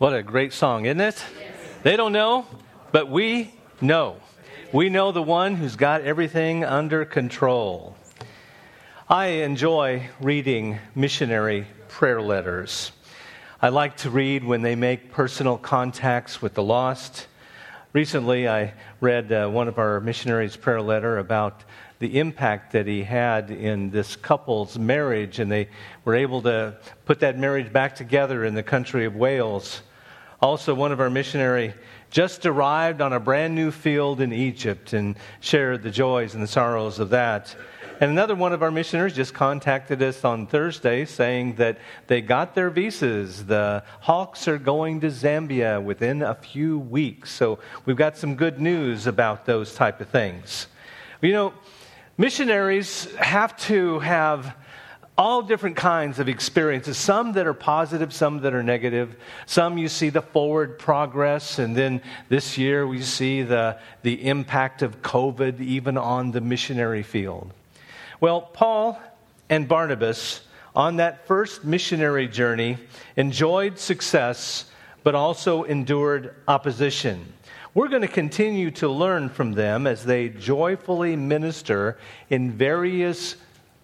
What a great song, isn't it? They don't know, but we know. We know the one who's got everything under control. I enjoy reading missionary prayer letters. I like to read when they make personal contacts with the lost. Recently, I read uh, one of our missionaries' prayer letter about the impact that he had in this couple's marriage, and they were able to put that marriage back together in the country of Wales. Also, one of our missionary just arrived on a brand new field in Egypt and shared the joys and the sorrows of that. And another one of our missionaries just contacted us on Thursday saying that they got their visas. The Hawks are going to Zambia within a few weeks. So we've got some good news about those type of things. You know, missionaries have to have all different kinds of experiences, some that are positive, some that are negative. Some you see the forward progress, and then this year we see the, the impact of COVID even on the missionary field. Well, Paul and Barnabas on that first missionary journey enjoyed success, but also endured opposition. We're going to continue to learn from them as they joyfully minister in various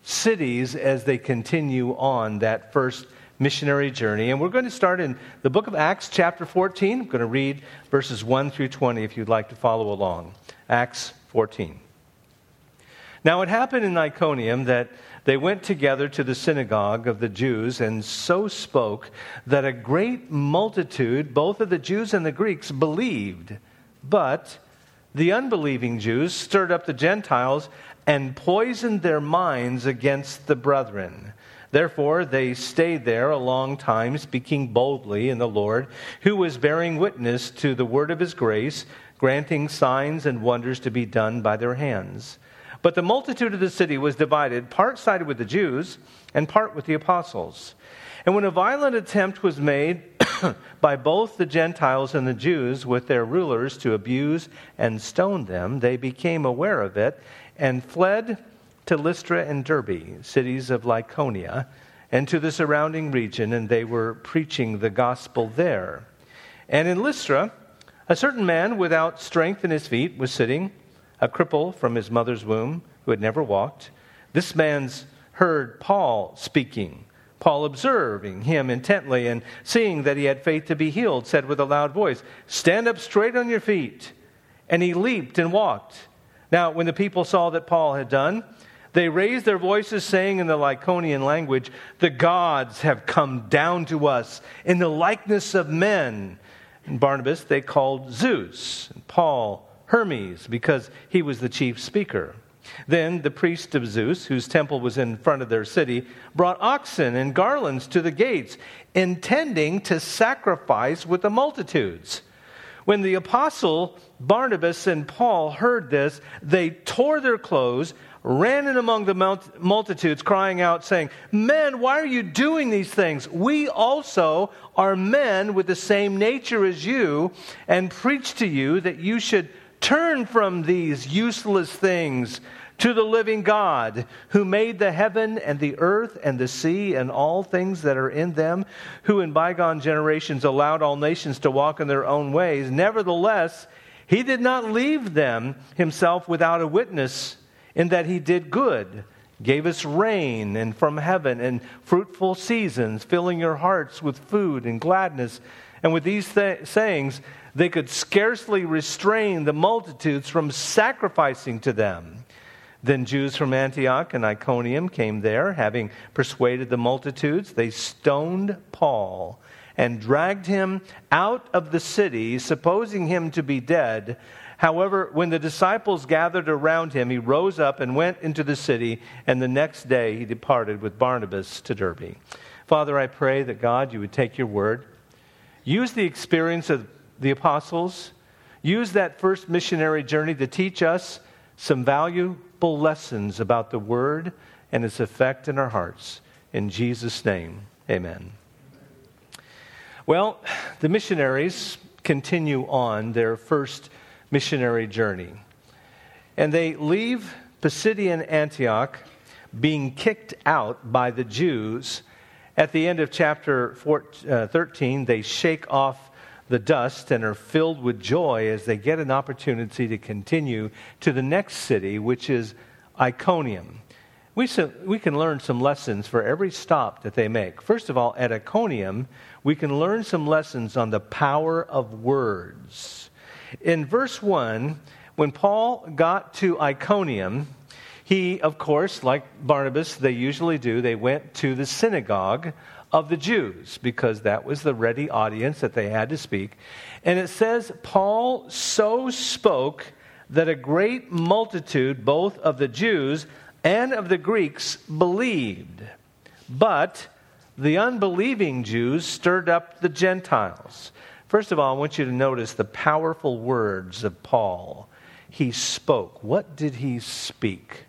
cities as they continue on that first missionary journey. And we're going to start in the book of Acts, chapter 14. I'm going to read verses 1 through 20 if you'd like to follow along. Acts 14. Now it happened in Iconium that they went together to the synagogue of the Jews and so spoke that a great multitude, both of the Jews and the Greeks, believed. But the unbelieving Jews stirred up the Gentiles and poisoned their minds against the brethren. Therefore, they stayed there a long time, speaking boldly in the Lord, who was bearing witness to the word of his grace, granting signs and wonders to be done by their hands. But the multitude of the city was divided, part sided with the Jews and part with the apostles. And when a violent attempt was made by both the Gentiles and the Jews with their rulers to abuse and stone them, they became aware of it and fled to Lystra and Derbe, cities of Lycaonia, and to the surrounding region, and they were preaching the gospel there. And in Lystra, a certain man without strength in his feet was sitting, a cripple from his mother's womb who had never walked. This man's heard Paul speaking. Paul, observing him intently and seeing that he had faith to be healed, said with a loud voice, Stand up straight on your feet. And he leaped and walked. Now, when the people saw that Paul had done, they raised their voices, saying in the Lycaonian language, The gods have come down to us in the likeness of men. And Barnabas they called Zeus, and Paul Hermes, because he was the chief speaker. Then the priest of Zeus, whose temple was in front of their city, brought oxen and garlands to the gates, intending to sacrifice with the multitudes. When the apostle Barnabas and Paul heard this, they tore their clothes, ran in among the multitudes, crying out, saying, Men, why are you doing these things? We also are men with the same nature as you, and preach to you that you should turn from these useless things to the living God, who made the heaven and the earth and the sea and all things that are in them, who in bygone generations allowed all nations to walk in their own ways. Nevertheless, he did not leave them himself without a witness, in that he did good, gave us rain and from heaven and fruitful seasons, filling your hearts with food and gladness. And with these th- sayings, they could scarcely restrain the multitudes from sacrificing to them. Then Jews from Antioch and Iconium came there, having persuaded the multitudes. They stoned Paul and dragged him out of the city, supposing him to be dead. However, when the disciples gathered around him, he rose up and went into the city, and the next day he departed with Barnabas to Derbe. Father, I pray that God, you would take your word, use the experience of the apostles, use that first missionary journey to teach us some value lessons about the Word and its effect in our hearts. In Jesus' name, amen. Well, the missionaries continue on their first missionary journey. And they leave Pisidian Antioch being kicked out by the Jews At the end of chapter 14, uh, 13, they shake off the dust and are filled with joy as they get an opportunity to continue to the next city, which is Iconium. We, we can learn some lessons for every stop that they make. First of all, at Iconium, we can learn some lessons on the power of words. In verse 1, when Paul got to Iconium, he, of course, like Barnabas, they usually do, they went to the synagogue of the Jews because that was the ready audience that they had to speak. And it says, Paul so spoke that a great multitude, both of the Jews and of the Greeks, believed. But the unbelieving Jews stirred up the Gentiles. First of all, I want you to notice the powerful words of Paul. He spoke. What did he speak?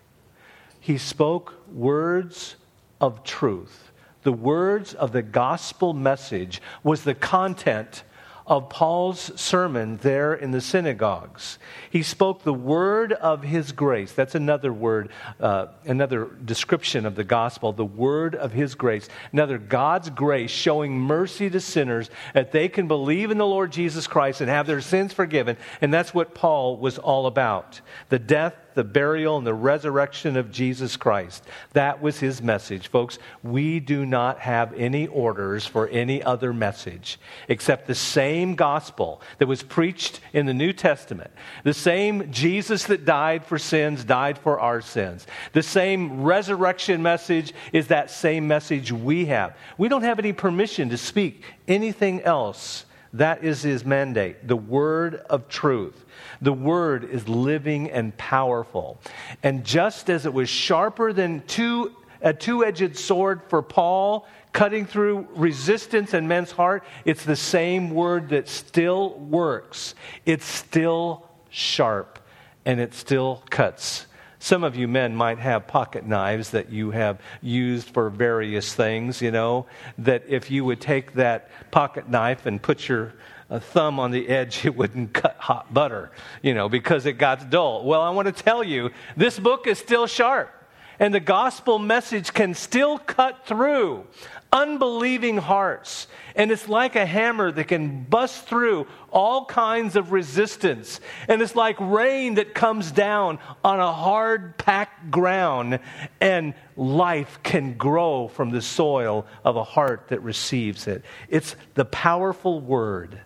He spoke words of truth. The words of the gospel message was the content of Paul's sermon there in the synagogues. He spoke the word of his grace. That's another word, uh, another description of the gospel, the word of his grace. Another God's grace showing mercy to sinners that they can believe in the Lord Jesus Christ and have their sins forgiven. And that's what Paul was all about. The death, the burial, and the resurrection of Jesus Christ. That was his message. Folks, we do not have any orders for any other message except the same gospel that was preached in the New Testament. The same Jesus that died for sins, died for our sins. The same resurrection message is that same message we have. We don't have any permission to speak anything else. That is his mandate, the word of truth. The word is living and powerful. And just as it was sharper than two, a two edged sword for Paul, cutting through resistance in men's heart, it's the same word that still works. It's still sharp and it still cuts. Some of you men might have pocket knives that you have used for various things, you know, that if you would take that pocket knife and put your a thumb on the edge, it wouldn't cut hot butter, you know, because it got dull. Well, I want to tell you, this book is still sharp, and the gospel message can still cut through unbelieving hearts. And it's like a hammer that can bust through all kinds of resistance. And it's like rain that comes down on a hard packed ground, and life can grow from the soil of a heart that receives it. It's the powerful word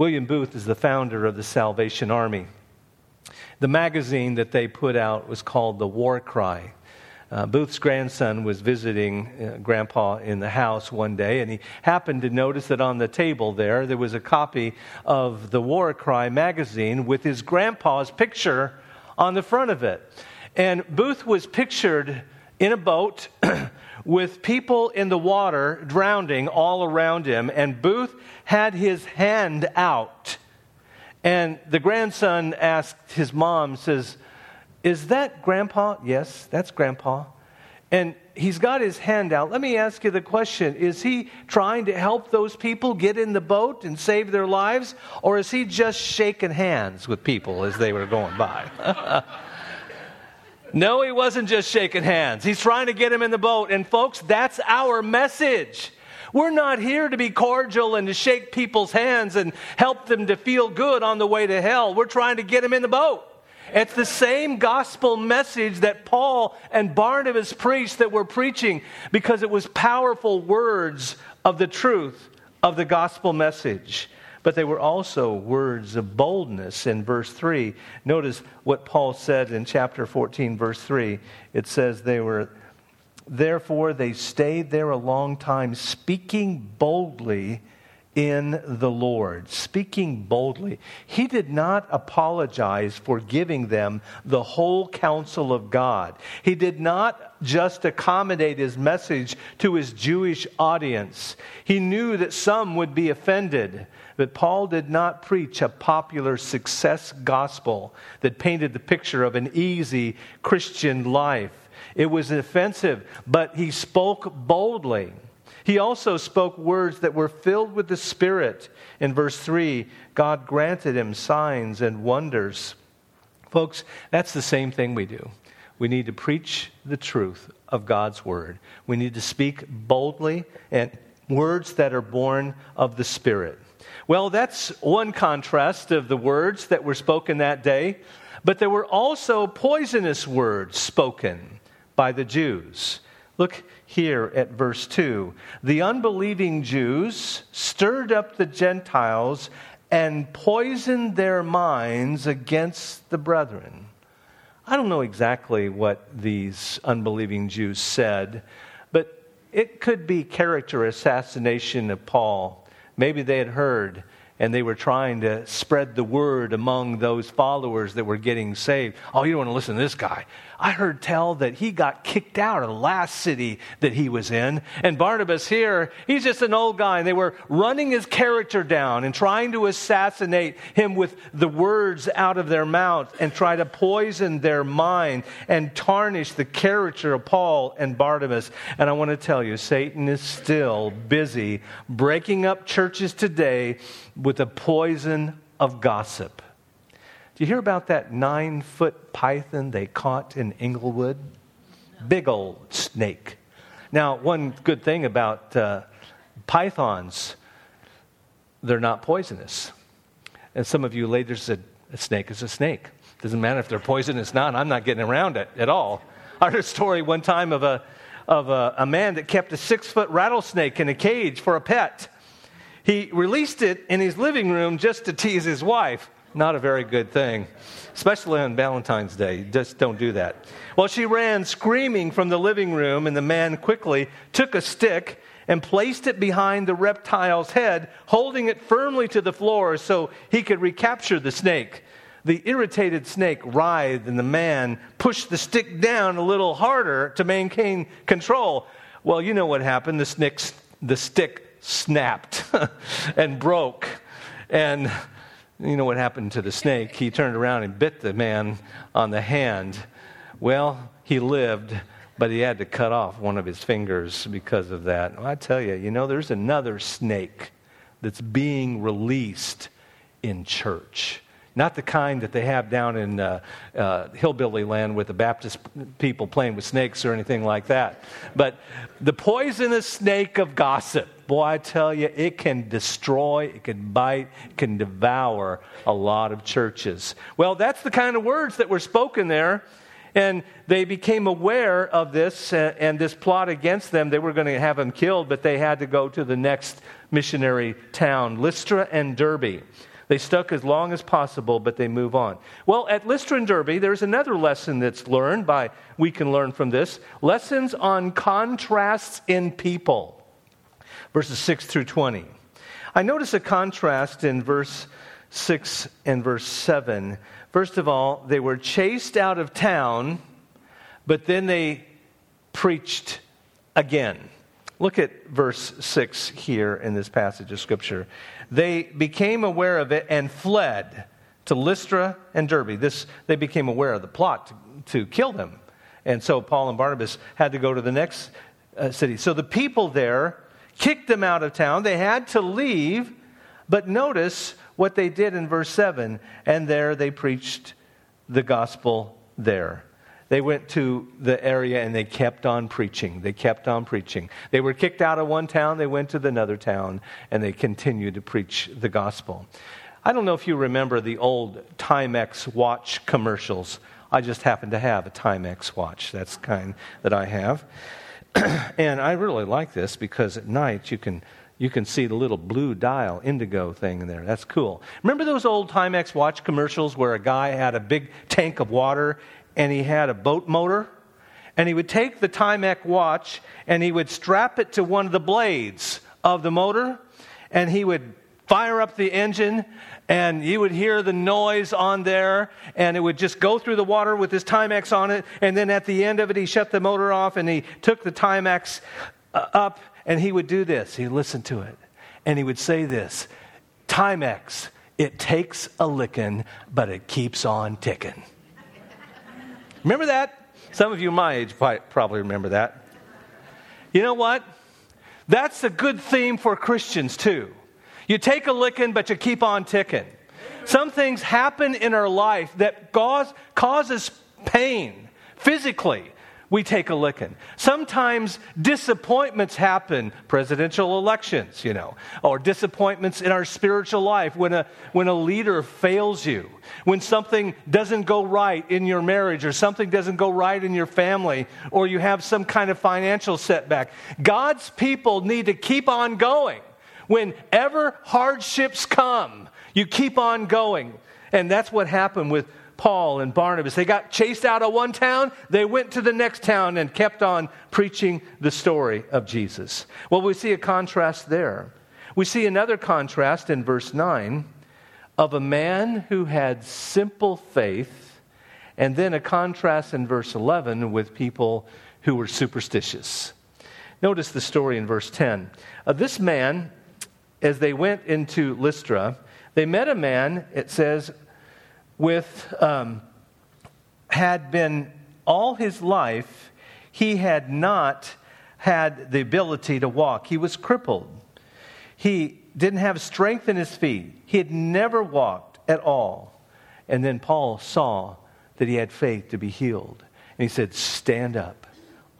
William Booth is the founder of the Salvation Army. The magazine that they put out was called The War Cry. Uh, Booth's grandson was visiting uh, Grandpa in the house one day, and he happened to notice that on the table there, there was a copy of the War Cry magazine with his grandpa's picture on the front of it. And Booth was pictured in a boat with people in the water drowning all around him, and Booth had his hand out. And the grandson asked his mom, says, Is that grandpa? Yes, that's grandpa. And he's got his hand out. Let me ask you the question Is he trying to help those people get in the boat and save their lives? Or is he just shaking hands with people as they were going by? no, he wasn't just shaking hands. He's trying to get him in the boat. And folks, that's our message. We're not here to be cordial and to shake people's hands and help them to feel good on the way to hell. We're trying to get them in the boat. It's the same gospel message that Paul and Barnabas preached that we're preaching because it was powerful words of the truth of the gospel message. But they were also words of boldness in verse 3. Notice what Paul said in chapter 14, verse 3. It says they were Therefore, they stayed there a long time, speaking boldly in the Lord. Speaking boldly. He did not apologize for giving them the whole counsel of God. He did not just accommodate his message to his Jewish audience. He knew that some would be offended. But Paul did not preach a popular success gospel that painted the picture of an easy Christian life. It was offensive, but he spoke boldly. He also spoke words that were filled with the Spirit. In verse 3, God granted him signs and wonders. Folks, that's the same thing we do. We need to preach the truth of God's word. We need to speak boldly and words that are born of the Spirit. Well, that's one contrast of the words that were spoken that day, but there were also poisonous words spoken by the Jews. Look here at verse 2. The unbelieving Jews stirred up the Gentiles and poisoned their minds against the brethren. I don't know exactly what these unbelieving Jews said, but it could be character assassination of Paul. Maybe they had heard and they were trying to spread the word among those followers that were getting saved. Oh, you don't want to listen to this guy. I heard tell that he got kicked out of the last city that he was in. And Barnabas here, he's just an old guy. And they were running his character down and trying to assassinate him with the words out of their mouth and try to poison their mind and tarnish the character of Paul and Barnabas. And I want to tell you, Satan is still busy breaking up churches today with the poison of gossip. Do you hear about that nine foot python they caught in Inglewood? Big old snake. Now, one good thing about uh, pythons, they're not poisonous. And some of you later said, a snake is a snake. Doesn't matter if they're poisonous or not, I'm not getting around it at all. I heard a story one time of a, of a, a man that kept a six foot rattlesnake in a cage for a pet. He released it in his living room just to tease his wife. Not a very good thing, especially on Valentine's Day. Just don't do that. Well, she ran screaming from the living room, and the man quickly took a stick and placed it behind the reptile's head, holding it firmly to the floor so he could recapture the snake. The irritated snake writhed, and the man pushed the stick down a little harder to maintain control. Well, you know what happened. The, stick, the stick snapped and broke. And you know what happened to the snake? He turned around and bit the man on the hand. Well, he lived, but he had to cut off one of his fingers because of that. Well, I tell you, you know, there's another snake that's being released in church. Not the kind that they have down in uh, uh, hillbilly land with the Baptist people playing with snakes or anything like that. But the poisonous snake of gossip boy, I tell you, it can destroy, it can bite, it can devour a lot of churches. Well, that's the kind of words that were spoken there. And they became aware of this uh, and this plot against them. They were going to have him killed, but they had to go to the next missionary town, Lystra and Derbe. They stuck as long as possible, but they move on. Well, at Lystra and Derbe, there's another lesson that's learned by, we can learn from this lessons on contrasts in people verses 6 through 20. I notice a contrast in verse 6 and verse 7. First of all, they were chased out of town, but then they preached again. Look at verse 6 here in this passage of Scripture. They became aware of it and fled to Lystra and Derbe. This, they became aware of the plot to, to kill them. And so Paul and Barnabas had to go to the next uh, city. So the people there kicked them out of town. They had to leave, but notice what they did in verse 7 and there they preached the gospel there. They went to the area and they kept on preaching. They kept on preaching. They were kicked out of one town, they went to another town, and they continued to preach the gospel. I don't know if you remember the old Timex watch commercials. I just happen to have a Timex watch. That's kind that I have. and I really like this because at night you can you can see the little blue dial indigo thing in there. That's cool. Remember those old Timex watch commercials where a guy had a big tank of water and he had a boat motor? And he would take the Timex watch and he would strap it to one of the blades of the motor and he would fire up the engine and you would hear the noise on there, and it would just go through the water with his Timex on it, and then at the end of it, he shut the motor off and he took the Timex uh, up, and he would do this. He'd listen to it, and he would say this Timex, it takes a licking, but it keeps on ticking. remember that? Some of you my age probably remember that. You know what? That's a good theme for Christians too. You take a licking, but you keep on ticking. Some things happen in our life that cause, causes pain, physically we take a licking. Sometimes disappointments happen, presidential elections, you know, or disappointments in our spiritual life when a, when a leader fails you, when something doesn't go right in your marriage, or something doesn't go right in your family, or you have some kind of financial setback. God's people need to keep on going. Whenever hardships come, you keep on going. And that's what happened with Paul and Barnabas. They got chased out of one town, they went to the next town and kept on preaching the story of Jesus. Well, we see a contrast there. We see another contrast in verse 9 of a man who had simple faith, and then a contrast in verse 11 with people who were superstitious. Notice the story in verse 10. Uh, this man, as they went into Lystra, they met a man, it says, with, um, had been all his life, he had not had the ability to walk. He was crippled. He didn't have strength in his feet. He had never walked at all. And then Paul saw that he had faith to be healed. And he said, Stand up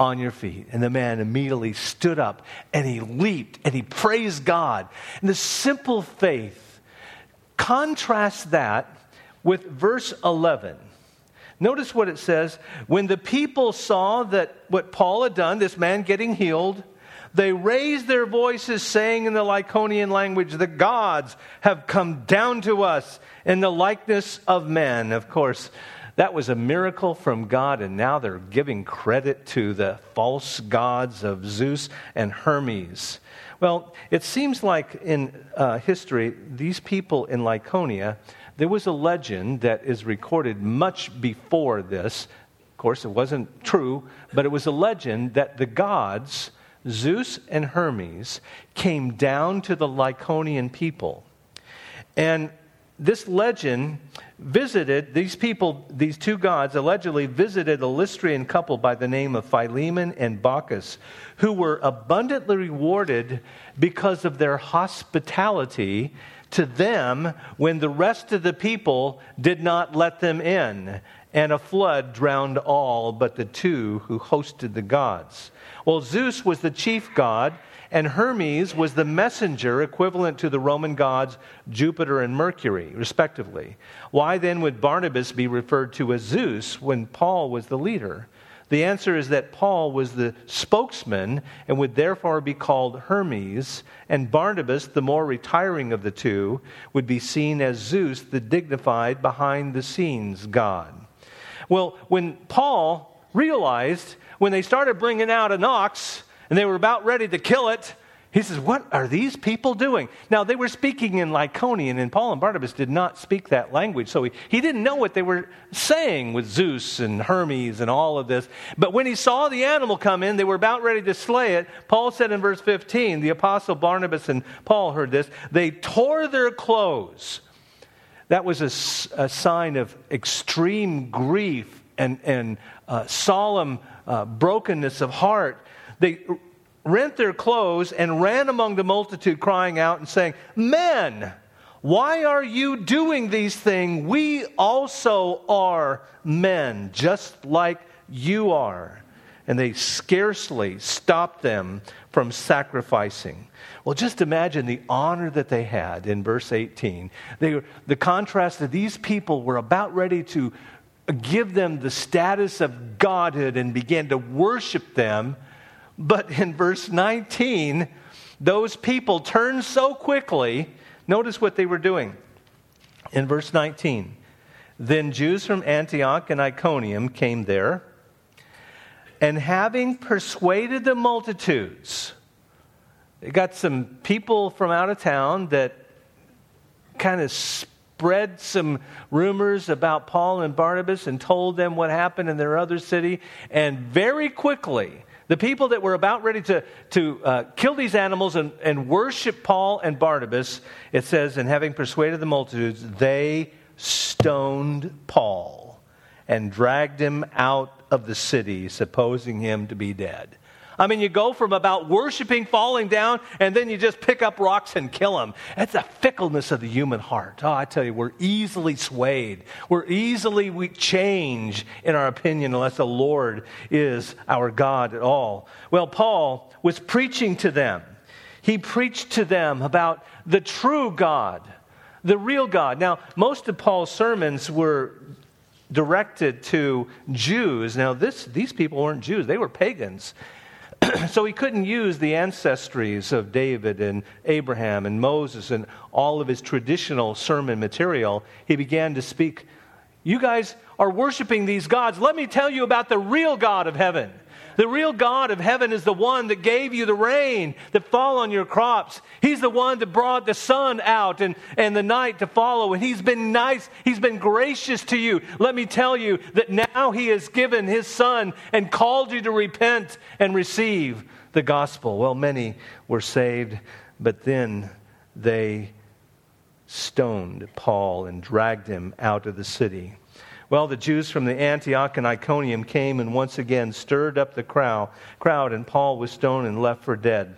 on your feet. And the man immediately stood up and he leaped and he praised God. And the simple faith contrasts that with verse 11. Notice what it says. When the people saw that what Paul had done, this man getting healed, they raised their voices, saying in the Lycaonian language, The gods have come down to us in the likeness of men. Of course, that was a miracle from God, and now they're giving credit to the false gods of Zeus and Hermes. Well, it seems like in uh, history, these people in Lycaonia there was a legend that is recorded much before this. Of course, it wasn't true, but it was a legend that the gods, Zeus and Hermes, came down to the Lycaonian people. And this legend visited, these people, these two gods allegedly visited a Lystrian couple by the name of Philemon and Baucis, who were abundantly rewarded because of their hospitality to them when the rest of the people did not let them in, and a flood drowned all but the two who hosted the gods. Well, Zeus was the chief god, and Hermes was the messenger equivalent to the Roman gods Jupiter and Mercury, respectively. Why then would Barnabas be referred to as Zeus when Paul was the leader? The answer is that Paul was the spokesman and would therefore be called Hermes, and Barnabas, the more retiring of the two, would be seen as Zeus, the dignified, behind the scenes God. Well, when Paul realized, when they started bringing out an ox and they were about ready to kill it, he says, What are these people doing? Now, they were speaking in Lycaonian, and Paul and Barnabas did not speak that language. So he, he didn't know what they were saying with Zeus and Hermes and all of this. But when he saw the animal come in, they were about ready to slay it. Paul said in verse 15, the apostle Barnabas and Paul heard this, they tore their clothes. That was a, a sign of extreme grief and, and uh, solemn uh, brokenness of heart. They rent their clothes and ran among the multitude, crying out and saying, Men, why are you doing these things? We also are men, just like you are. And they scarcely stopped them from sacrificing. Well, just imagine the honor that they had in verse 18. They, the contrast that these people were about ready to give them the status of godhood and began to worship them but in verse 19, those people turned so quickly. Notice what they were doing. In verse 19, then Jews from Antioch and Iconium came there, and having persuaded the multitudes, they got some people from out of town that kind of spread some rumors about Paul and Barnabas and told them what happened in their other city. And very quickly, the people that were about ready to, to uh, kill these animals and, and worship Paul and Barnabas, it says, and having persuaded the multitudes, they stoned Paul and dragged him out of the city, supposing him to be dead. I mean, you go from about worshiping falling down, and then you just pick up rocks and kill them. That's the fickleness of the human heart. Oh, I tell you, we're easily swayed. We're easily we change in our opinion unless the Lord is our God at all. Well, Paul was preaching to them. He preached to them about the true God, the real God. Now, most of Paul's sermons were directed to Jews. Now, this, these people weren't Jews, they were pagans. so he couldn't use the ancestries of David and Abraham and Moses and all of his traditional sermon material. He began to speak, You guys are worshiping these gods. Let me tell you about the real God of heaven. The real God of heaven is the one that gave you the rain that fall on your crops. He's the one that brought the sun out and, and the night to follow. And He's been nice. He's been gracious to you. Let me tell you that now He has given His Son and called you to repent and receive the gospel. Well, many were saved, but then they stoned Paul and dragged him out of the city. Well, the Jews from the Antioch and Iconium came and once again stirred up the crowd, crowd and Paul was stoned and left for dead.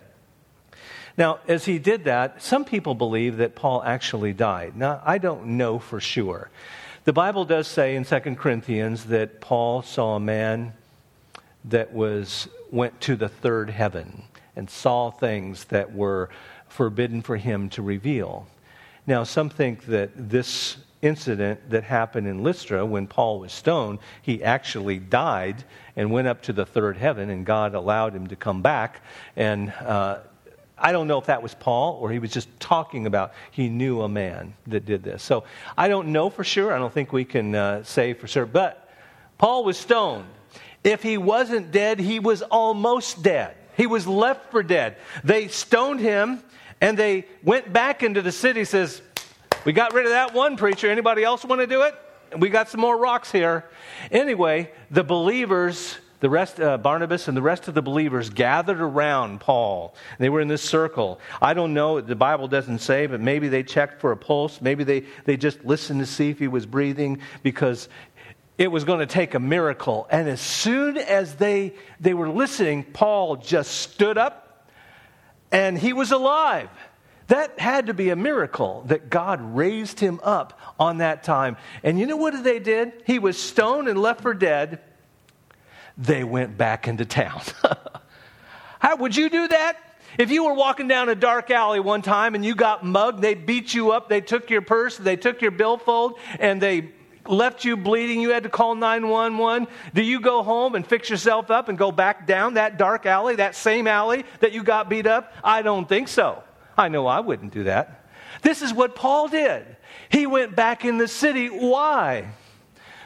Now, as he did that, some people believe that Paul actually died. Now, I don't know for sure. The Bible does say in 2 Corinthians that Paul saw a man that was went to the third heaven and saw things that were forbidden for him to reveal. Now, some think that this incident that happened in Lystra when Paul was stoned, he actually died and went up to the third heaven, and God allowed him to come back. And uh, I don't know if that was Paul or he was just talking about he knew a man that did this. So I don't know for sure. I don't think we can uh, say for sure. But Paul was stoned. If he wasn't dead, he was almost dead. He was left for dead. They stoned him and they went back into the city, says, we got rid of that one preacher. Anybody else want to do it? We got some more rocks here. Anyway, the believers, the rest, uh, Barnabas and the rest of the believers gathered around Paul. They were in this circle. I don't know, the Bible doesn't say, but maybe they checked for a pulse. Maybe they, they just listened to see if he was breathing because it was going to take a miracle. And as soon as they, they were listening, Paul just stood up and he was alive. That had to be a miracle that God raised him up on that time. And you know what they did? He was stoned and left for dead. They went back into town. How would you do that? If you were walking down a dark alley one time and you got mugged, they beat you up, they took your purse, they took your billfold, and they left you bleeding, you had to call 911. Do you go home and fix yourself up and go back down that dark alley, that same alley that you got beat up? I don't think so. I know I wouldn't do that. This is what Paul did. He went back in the city. Why?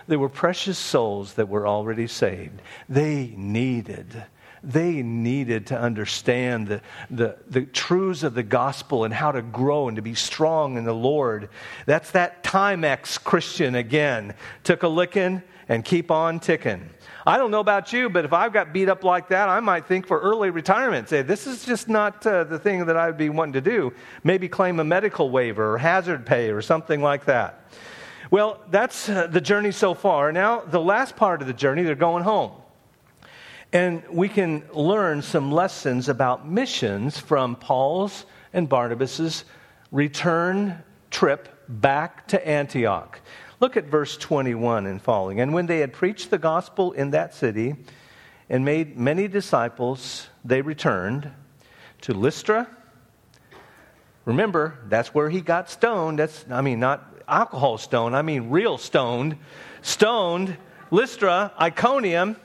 There were precious souls that were already saved. They needed they needed to understand the, the, the, truths of the gospel and how to grow and to be strong in the Lord. That's that Timex Christian again. Took a licking and keep on ticking. I don't know about you, but if I've got beat up like that, I might think for early retirement. Say, this is just not uh, the thing that I'd be wanting to do. Maybe claim a medical waiver or hazard pay or something like that. Well, that's uh, the journey so far. Now, the last part of the journey, they're going home. And we can learn some lessons about missions from Paul's and Barnabas's return trip back to Antioch. Look at verse 21 and following. And when they had preached the gospel in that city and made many disciples, they returned to Lystra. Remember, that's where he got stoned. That's, I mean, not alcohol stoned, I mean real stoned. Stoned, Lystra, Iconium,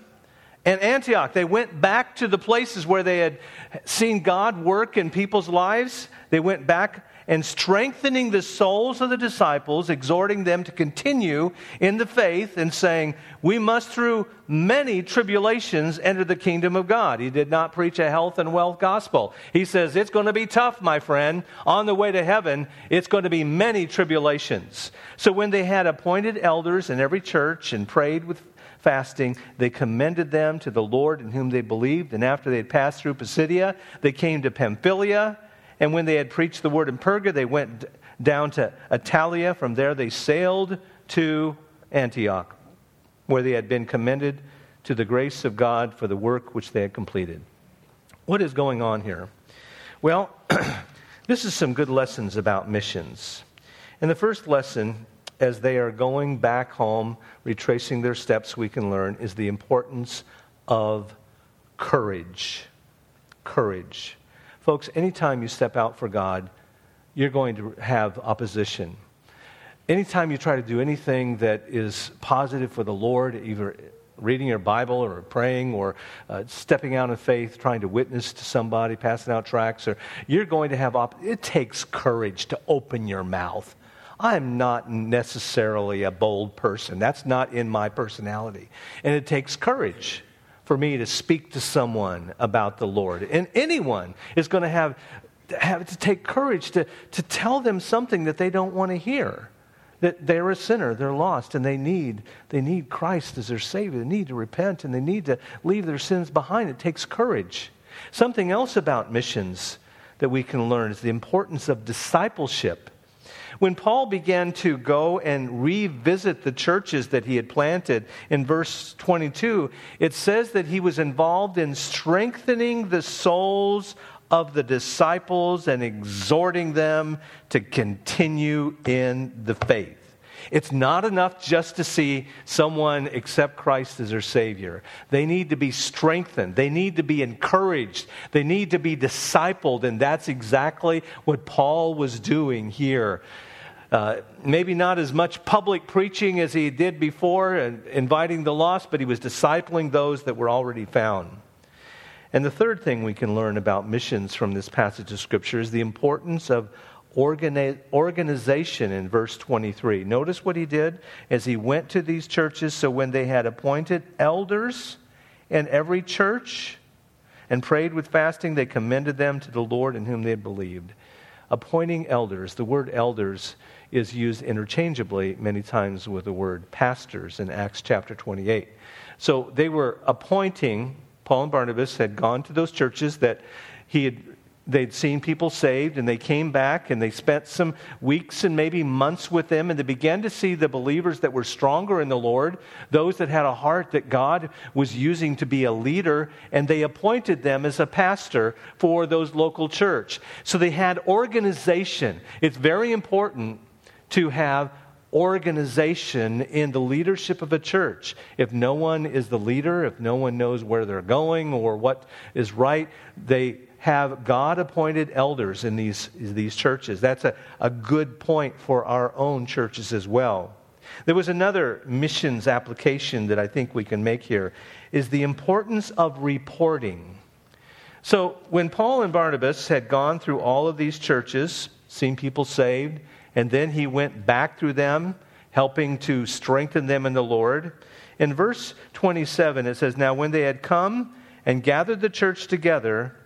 and Antioch. They went back to the places where they had seen God work in people's lives. They went back and strengthening the souls of the disciples, exhorting them to continue in the faith, and saying, We must, through many tribulations, enter the kingdom of God. He did not preach a health and wealth gospel. He says, It's going to be tough, my friend. On the way to heaven, it's going to be many tribulations. So when they had appointed elders in every church and prayed with fasting, they commended them to the Lord in whom they believed. And after they had passed through Pisidia, they came to Pamphylia and when they had preached the word in Perga, they went down to Attalia. From there, they sailed to Antioch, where they had been commended to the grace of God for the work which they had completed. What is going on here? Well, this is some good lessons about missions. And the first lesson, as they are going back home, retracing their steps, we can learn is the importance of courage. Courage. Folks, anytime you step out for God, you're going to have opposition. Anytime you try to do anything that is positive for the Lord, either reading your Bible or praying or uh, stepping out in faith, trying to witness to somebody, passing out tracts, or you're going to have, op- it takes courage to open your mouth. I'm not necessarily a bold person. That's not in my personality. And it takes courage for me to speak to someone about the Lord. And anyone is going to have, have to take courage to, to tell them something that they don't want to hear. That they're a sinner, they're lost, and they need, they need Christ as their Savior. They need to repent and they need to leave their sins behind. It takes courage. Something else about missions that we can learn is the importance of discipleship. When Paul began to go and revisit the churches that he had planted in verse 22, it says that he was involved in strengthening the souls of the disciples and exhorting them to continue in the faith. It's not enough just to see someone accept Christ as their Savior. They need to be strengthened. They need to be encouraged. They need to be discipled. And that's exactly what Paul was doing here. Uh, maybe not as much public preaching as he did before, and inviting the lost, but he was discipling those that were already found. And the third thing we can learn about missions from this passage of Scripture is the importance of organization in verse 23. Notice what he did as he went to these churches. So when they had appointed elders in every church and prayed with fasting, they commended them to the Lord in whom they had believed. Appointing elders, the word elders is used interchangeably many times with the word pastors in Acts chapter 28. So they were appointing, Paul and Barnabas had gone to those churches that he had they'd seen people saved and they came back and they spent some weeks and maybe months with them and they began to see the believers that were stronger in the Lord, those that had a heart that God was using to be a leader, and they appointed them as a pastor for those local church. So they had organization. It's very important to have organization in the leadership of a church. If no one is the leader, if no one knows where they're going or what is right, they have God appointed elders in these, these churches. That's a, a good point for our own churches as well. There was another missions application that I think we can make here is the importance of reporting. So when Paul and Barnabas had gone through all of these churches, seen people saved, and then he went back through them, helping to strengthen them in the Lord. In verse 27, it says, Now when they had come and gathered the church together,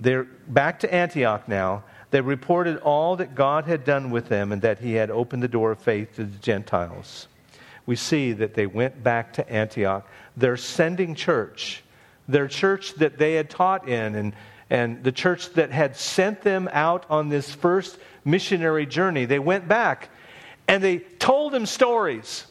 they're back to Antioch now. They reported all that God had done with them and that he had opened the door of faith to the Gentiles. We see that they went back to Antioch. Their sending church, their church that they had taught in, and, and the church that had sent them out on this first missionary journey, they went back and they told them stories.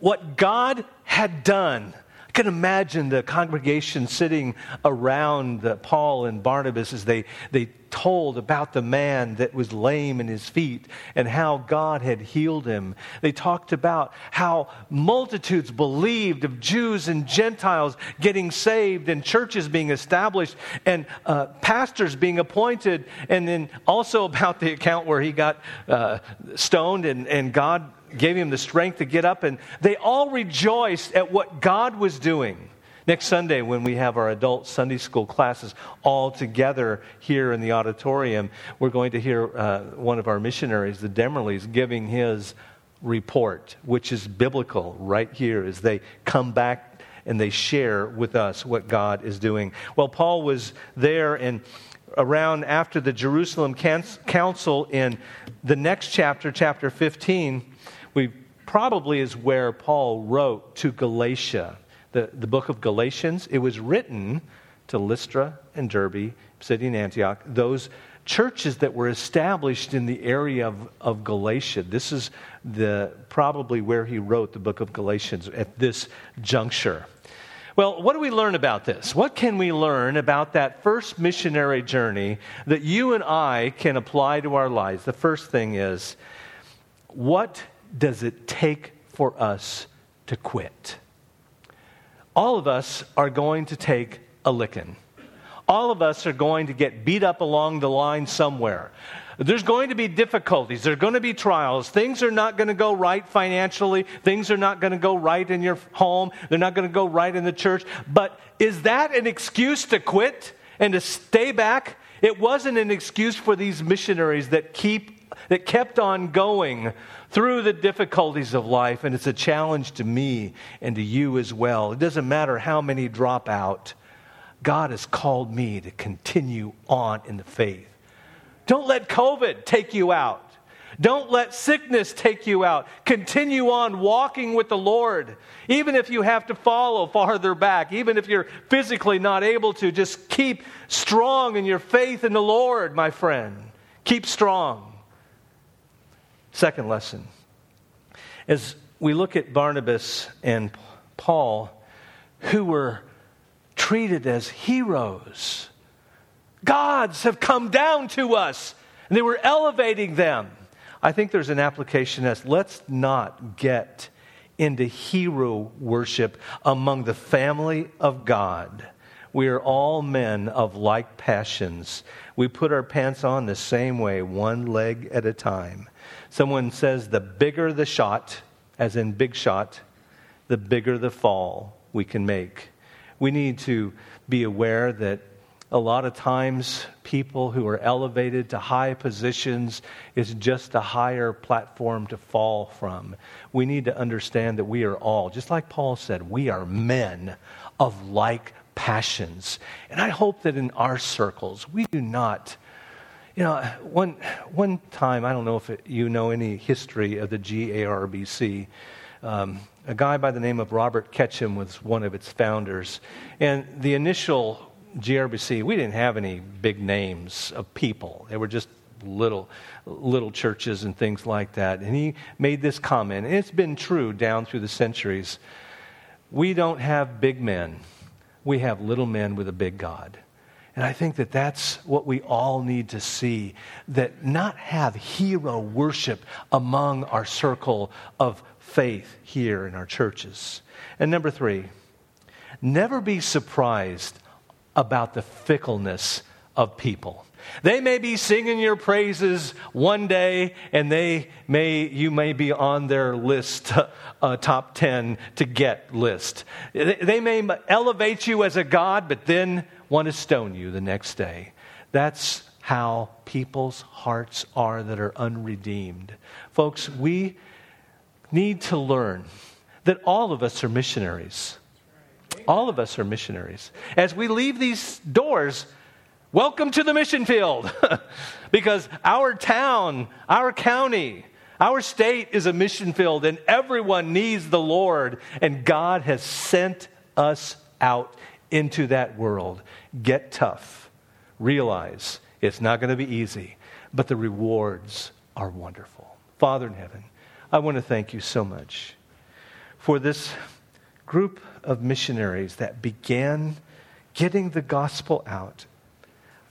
What God had done can imagine the congregation sitting around Paul and Barnabas as they, they told about the man that was lame in his feet and how God had healed him. They talked about how multitudes believed of Jews and Gentiles getting saved and churches being established and uh, pastors being appointed, and then also about the account where he got uh, stoned and, and God gave him the strength to get up, and they all rejoiced at what God was doing. Next Sunday, when we have our adult Sunday school classes all together here in the auditorium, we're going to hear uh, one of our missionaries, the Demerleys, giving his report, which is biblical right here as they come back and they share with us what God is doing. Well, Paul was there and around after the Jerusalem Council in the next chapter, chapter 15 we probably is where Paul wrote to Galatia, the, the book of Galatians. It was written to Lystra and Derbe, in Antioch, those churches that were established in the area of, of Galatia. This is the, probably where he wrote the book of Galatians at this juncture. Well, what do we learn about this? What can we learn about that first missionary journey that you and I can apply to our lives? The first thing is what does it take for us to quit? All of us are going to take a licking. All of us are going to get beat up along the line somewhere. There's going to be difficulties. There are going to be trials. Things are not going to go right financially. Things are not going to go right in your home. They're not going to go right in the church. But is that an excuse to quit and to stay back? It wasn't an excuse for these missionaries that keep that kept on going through the difficulties of life and it's a challenge to me and to you as well. It doesn't matter how many drop out. God has called me to continue on in the faith. Don't let COVID take you out. Don't let sickness take you out. Continue on walking with the Lord. Even if you have to follow farther back, even if you're physically not able to, just keep strong in your faith in the Lord, my friend. Keep strong. Second lesson. As we look at Barnabas and Paul, who were treated as heroes gods have come down to us. And they were elevating them. I think there's an application as let's not get into hero worship among the family of God. We are all men of like passions. We put our pants on the same way, one leg at a time. Someone says the bigger the shot, as in big shot, the bigger the fall we can make. We need to be aware that a lot of times people who are elevated to high positions is just a higher platform to fall from. We need to understand that we are all, just like Paul said, we are men of like passions. And I hope that in our circles we do not. You know, one, one time, I don't know if it, you know any history of the GARBC. Um, a guy by the name of Robert Ketcham was one of its founders. And the initial GARBC, we didn't have any big names of people. They were just little little churches and things like that. And he made this comment, and it's been true down through the centuries. We don't have big men. We have little men with a big God. And I think that that's what we all need to see that not have hero worship among our circle of faith here in our churches. And number 3, never be surprised about the fickleness of people. They may be singing your praises one day, and they may, you may be on their list, uh, top 10 to get list. They may elevate you as a God, but then want to stone you the next day. That's how people's hearts are that are unredeemed. Folks, we need to learn that all of us are missionaries. All of us are missionaries. As we leave these doors, welcome to the mission field. because our town, our county, our state is a mission field, and everyone needs the Lord. And God has sent us out into that world. Get tough. Realize it's not going to be easy, but the rewards are wonderful. Father in heaven, I want to thank you so much for this group of missionaries that began getting the gospel out.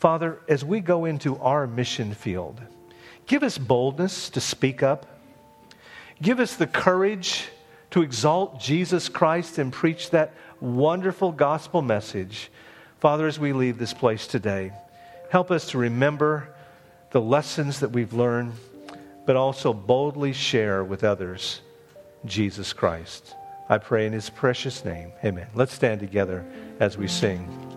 Father, as we go into our mission field, give us boldness to speak up. Give us the courage to exalt Jesus Christ and preach that wonderful gospel message. Father, as we leave this place today, help us to remember the lessons that we've learned, but also boldly share with others Jesus Christ. I pray in his precious name. Amen. Let's stand together as we sing.